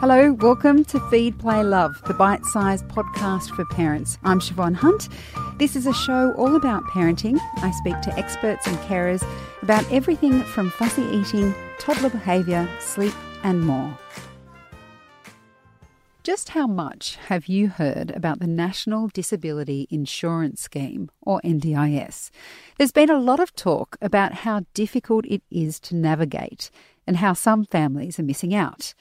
Hello, welcome to Feed, Play, Love, the bite sized podcast for parents. I'm Siobhan Hunt. This is a show all about parenting. I speak to experts and carers about everything from fussy eating, toddler behaviour, sleep, and more. Just how much have you heard about the National Disability Insurance Scheme, or NDIS? There's been a lot of talk about how difficult it is to navigate and how some families are missing out.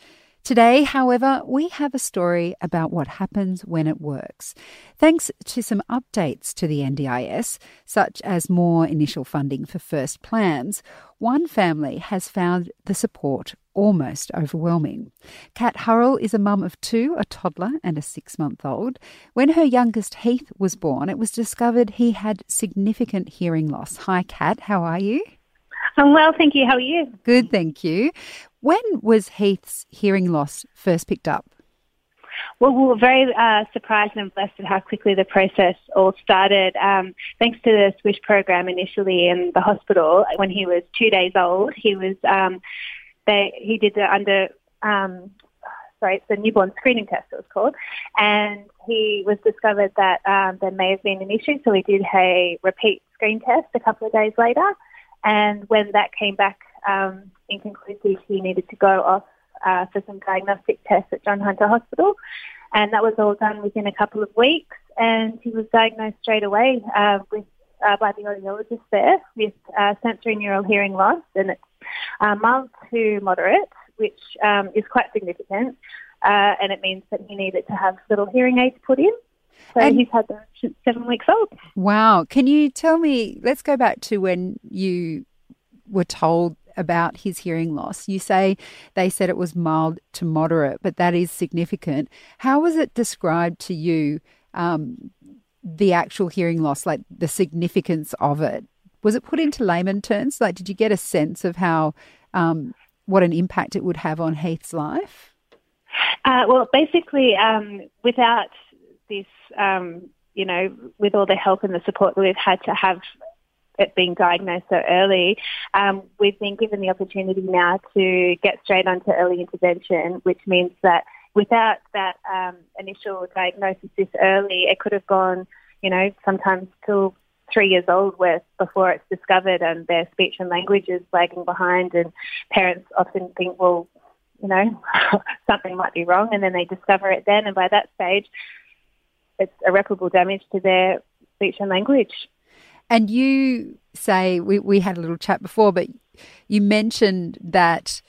Today, however, we have a story about what happens when it works. Thanks to some updates to the NDIS, such as more initial funding for first plans, one family has found the support almost overwhelming. Kat Hurrell is a mum of two, a toddler and a six month old. When her youngest Heath was born, it was discovered he had significant hearing loss. Hi, Kat, how are you? I'm well, thank you. How are you? Good, thank you. When was Heath's hearing loss first picked up? Well, we were very uh, surprised and blessed at how quickly the process all started. Um, thanks to the Swish program initially in the hospital, when he was two days old, he was um, they he did the under um, sorry, it's the newborn screening test it was called, and he was discovered that um, there may have been an issue, so we did a repeat screen test a couple of days later, and when that came back um, inconclusive, he needed to go off uh, for some diagnostic tests at John Hunter Hospital. And that was all done within a couple of weeks. And he was diagnosed straight away uh, with uh, by the audiologist there with uh, sensory neural hearing loss, and it's uh, mild to moderate, which um, is quite significant. Uh, and it means that he needed to have little hearing aids put in. So and he's had them since seven weeks old. Wow. Can you tell me, let's go back to when you were told about his hearing loss. You say they said it was mild to moderate, but that is significant. How was it described to you, um, the actual hearing loss, like the significance of it? Was it put into layman terms? Like, did you get a sense of how, um, what an impact it would have on Heath's life? Uh, well, basically, um, without this, um, you know, with all the help and the support that we've had to have it being diagnosed so early, um, we've been given the opportunity now to get straight onto early intervention, which means that without that um, initial diagnosis this early, it could have gone, you know, sometimes till three years old before it's discovered and their speech and language is lagging behind and parents often think, well, you know, something might be wrong and then they discover it then and by that stage it's irreparable damage to their speech and language. And you say, we, we had a little chat before, but you mentioned that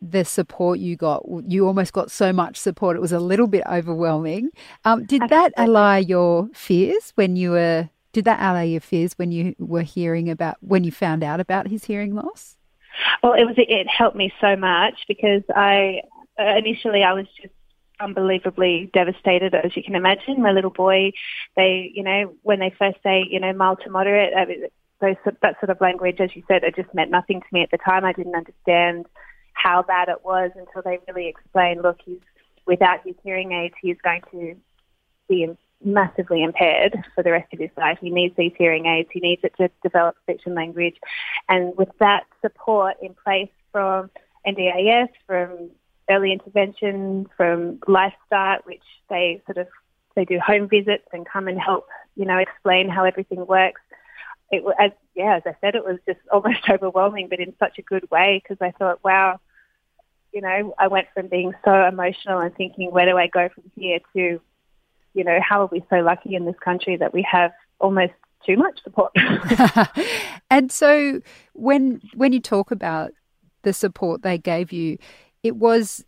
the support you got, you almost got so much support, it was a little bit overwhelming. Um, did that allay your fears when you were, did that allay your fears when you were hearing about, when you found out about his hearing loss? Well, it was, it helped me so much because I, initially I was just unbelievably devastated, as you can imagine. My little boy, they, you know, when they first say, you know, mild to moderate, I mean, those, that sort of language, as you said, it just meant nothing to me at the time. I didn't understand how bad it was until they really explained, look, he's without his hearing aids, he's going to be massively impaired for the rest of his life. He needs these hearing aids. He needs it to develop speech and language. And with that support in place from NDIS, from early intervention from Life Start, which they sort of they do home visits and come and help, you know, explain how everything works. It as yeah, as I said, it was just almost overwhelming, but in such a good way because I thought, wow, you know, I went from being so emotional and thinking, where do I go from here to, you know, how are we so lucky in this country that we have almost too much support. and so when when you talk about the support they gave you, it was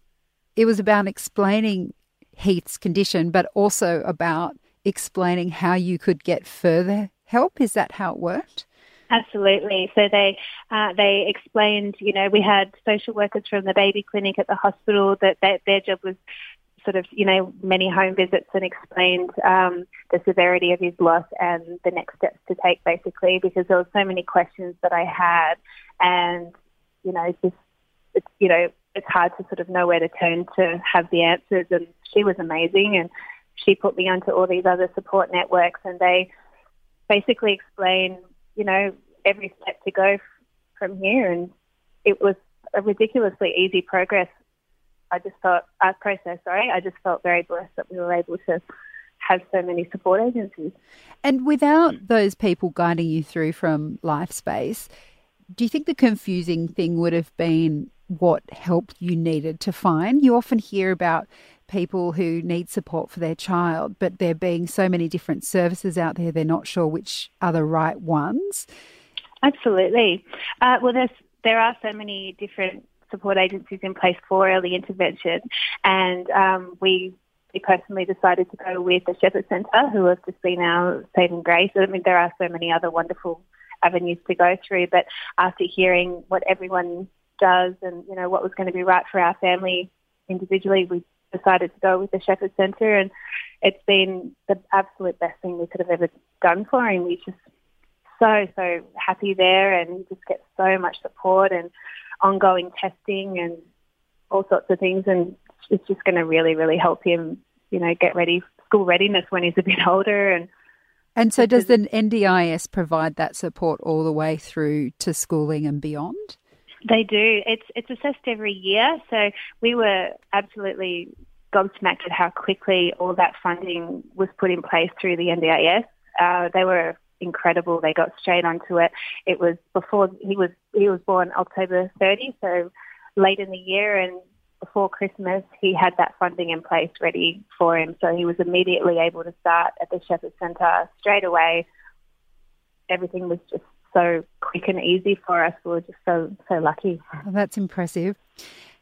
it was about explaining Heath's condition, but also about explaining how you could get further help. Is that how it worked? Absolutely. So they uh, they explained, you know, we had social workers from the baby clinic at the hospital that they, their job was sort of, you know, many home visits and explained um, the severity of his loss and the next steps to take, basically, because there were so many questions that I had, and you know, just you know, it's hard to sort of know where to turn to have the answers. And she was amazing, and she put me onto all these other support networks, and they basically explain, you know, every step to go from here. And it was a ridiculously easy progress I just felt, uh, process, sorry, I just felt very blessed that we were able to have so many support agencies. And without those people guiding you through from LifeSpace, do you think the confusing thing would have been what help you needed to find? You often hear about people who need support for their child, but there being so many different services out there, they're not sure which are the right ones. Absolutely. Uh, well, there's, there are so many different support agencies in place for early intervention, and um, we we personally decided to go with the Shepherd Centre, who have just been our saving grace. I mean, there are so many other wonderful avenues to go through, but after hearing what everyone does and you know what was going to be right for our family individually, we decided to go with the Shepherd Centre, and it's been the absolute best thing we could have ever done for him. We're just so so happy there, and he just gets so much support and ongoing testing and all sorts of things, and it's just going to really really help him, you know, get ready school readiness when he's a bit older and. And so, does the NDIS provide that support all the way through to schooling and beyond? They do. It's it's assessed every year. So we were absolutely gobsmacked at how quickly all that funding was put in place through the NDIS. Uh, they were incredible. They got straight onto it. It was before he was he was born October 30, so late in the year, and before Christmas he had that funding in place ready for him. So he was immediately able to start at the Shepherd Centre straight away. Everything was just so quick and easy for us. We were just so so lucky. Well, that's impressive.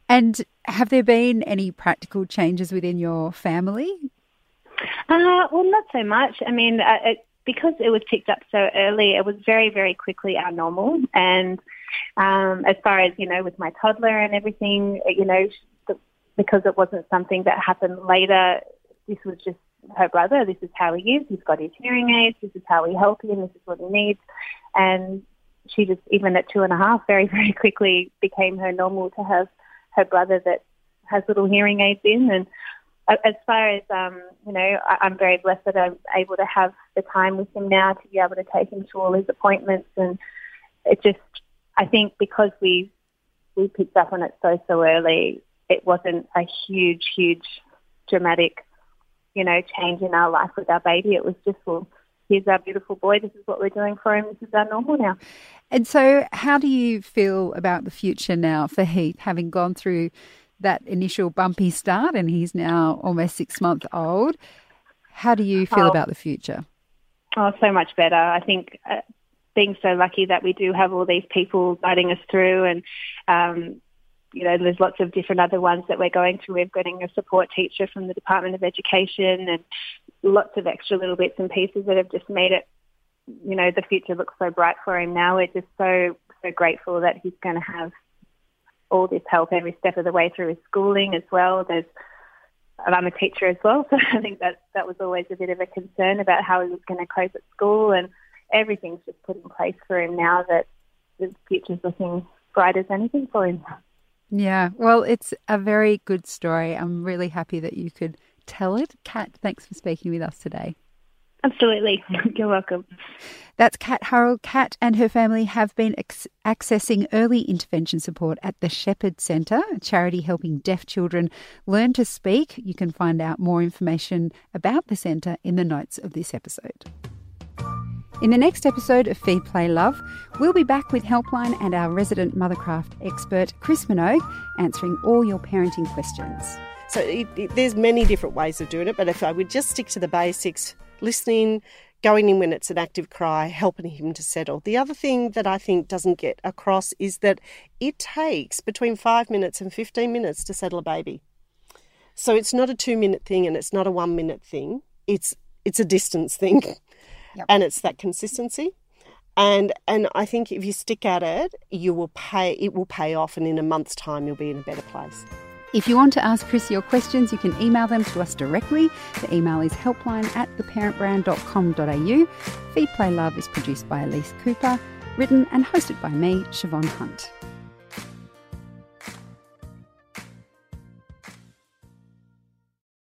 And have there been any practical changes within your family? Uh, well, not so much. I mean, uh, it, because it was picked up so early, it was very, very quickly our normal. And um, as far as, you know, with my toddler and everything, you know, because it wasn't something that happened later, this was just her brother. This is how he is. He's got his hearing aids. This is how we help him. This is what he needs. And she just, even at two and a half, very, very quickly became her normal to have her brother that has little hearing aids in. And as far as, um, you know, I, am very blessed that I'm able to have the time with him now to be able to take him to all his appointments. And it just, I think because we, we picked up on it so, so early, it wasn't a huge, huge dramatic you know, change in our life with our baby. It was just, well, here's our beautiful boy. This is what we're doing for him. This is our normal now. And so, how do you feel about the future now for Heath, having gone through that initial bumpy start and he's now almost six months old? How do you feel oh, about the future? Oh, so much better. I think uh, being so lucky that we do have all these people guiding us through and um, you know, there's lots of different other ones that we're going through. We're getting a support teacher from the Department of Education and lots of extra little bits and pieces that have just made it, you know, the future looks so bright for him now. We're just so, so grateful that he's going to have all this help every step of the way through his schooling as well. There's, and I'm a teacher as well, so I think that that was always a bit of a concern about how he was going to cope at school, and everything's just put in place for him now that the future's looking bright as anything for him. Yeah, well, it's a very good story. I'm really happy that you could tell it. Kat, thanks for speaking with us today. Absolutely. You're welcome. That's Kat Hurrell. Kat and her family have been ex- accessing early intervention support at the Shepherd Centre, a charity helping deaf children learn to speak. You can find out more information about the centre in the notes of this episode. In the next episode of Feed Play Love, we'll be back with Helpline and our resident Mothercraft expert, Chris Minogue, answering all your parenting questions. So it, it, there's many different ways of doing it, but if I would just stick to the basics, listening, going in when it's an active cry, helping him to settle. The other thing that I think doesn't get across is that it takes between five minutes and 15 minutes to settle a baby. So it's not a two minute thing and it's not a one minute thing. It's it's a distance thing. Yep. And it's that consistency. And and I think if you stick at it, you will pay it will pay off and in a month's time you'll be in a better place. If you want to ask Chris your questions, you can email them to us directly. The email is helpline at theparentbrand.com.au. Feed Play Love is produced by Elise Cooper, written and hosted by me, Siobhan Hunt.